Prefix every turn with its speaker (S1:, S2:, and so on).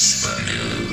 S1: It's the news.